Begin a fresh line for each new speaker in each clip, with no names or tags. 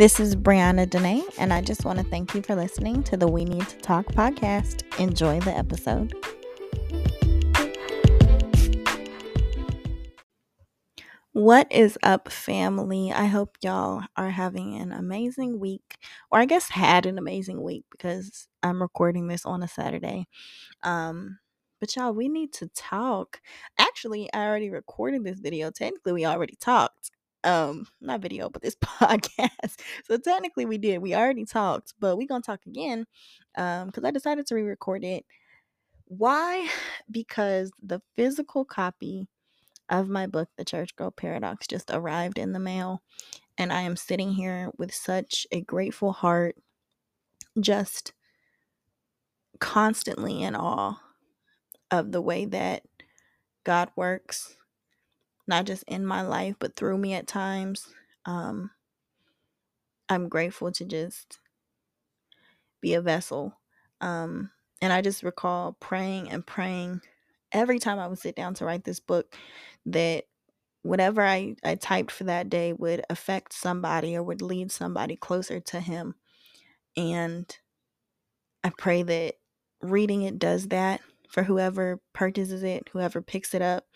This is Brianna Dene, and I just want to thank you for listening to the We Need to Talk podcast. Enjoy the episode. What is up, family? I hope y'all are having an amazing week, or I guess had an amazing week because I'm recording this on a Saturday. Um, but y'all, we need to talk. Actually, I already recorded this video. Technically, we already talked um not video but this podcast. So technically we did. We already talked but we gonna talk again um because i decided to re-record it. Why? Because the physical copy of my book the church girl paradox just arrived in the mail and i am sitting here with such a grateful heart just constantly in awe of the way that god works not just in my life, but through me at times. Um, I'm grateful to just be a vessel. Um, and I just recall praying and praying every time I would sit down to write this book that whatever I, I typed for that day would affect somebody or would lead somebody closer to Him. And I pray that reading it does that for whoever purchases it, whoever picks it up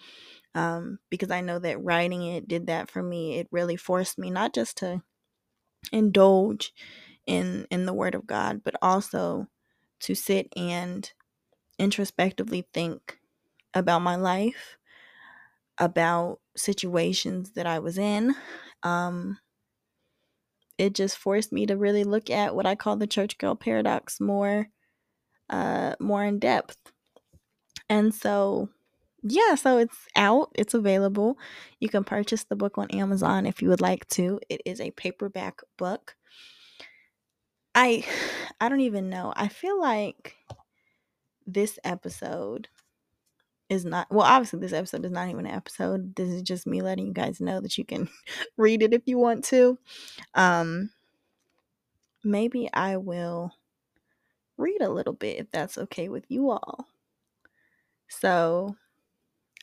um, because I know that writing it did that for me. It really forced me not just to indulge in in the Word of God, but also to sit and introspectively think about my life, about situations that I was in. Um, it just forced me to really look at what I call the church girl paradox more, uh, more in depth. And so yeah, so it's out, it's available. You can purchase the book on Amazon if you would like to. It is a paperback book. I I don't even know. I feel like this episode is not well obviously this episode is not even an episode this is just me letting you guys know that you can read it if you want to um maybe i will read a little bit if that's okay with you all so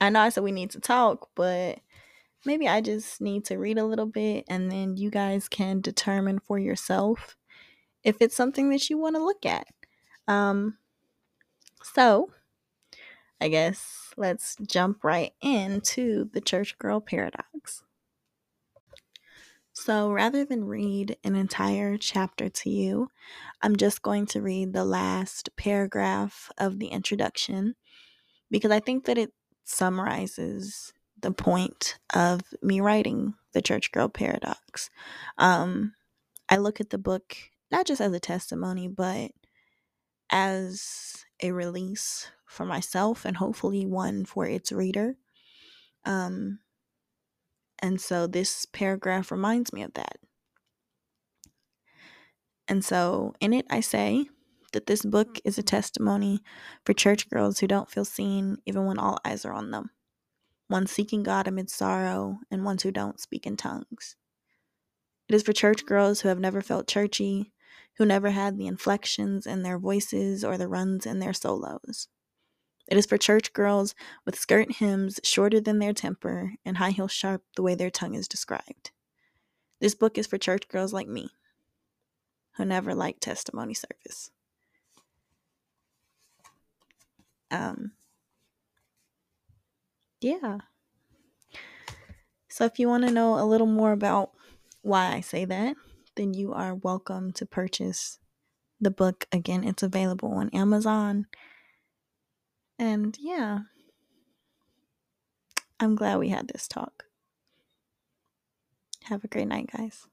I know I said we need to talk, but maybe I just need to read a little bit and then you guys can determine for yourself if it's something that you want to look at. Um, so, I guess let's jump right into the church girl paradox. So, rather than read an entire chapter to you, I'm just going to read the last paragraph of the introduction because I think that it summarizes the point of me writing the church girl paradox. Um, I look at the book not just as a testimony, but as a release for myself and hopefully one for its reader. Um, and so this paragraph reminds me of that. And so in it, I say that this book is a mm-hmm. testimony for church girls who don't feel seen even when all eyes are on them, ones seeking God amid sorrow, and ones who don't speak in tongues. It is for church girls who have never felt churchy, who never had the inflections in their voices or the runs in their solos. It is for church girls with skirt hems shorter than their temper and high heels sharp the way their tongue is described. This book is for church girls like me, who never liked testimony service. Um, yeah. So if you want to know a little more about why I say that, then you are welcome to purchase the book. Again, it's available on Amazon. And yeah, I'm glad we had this talk. Have a great night, guys.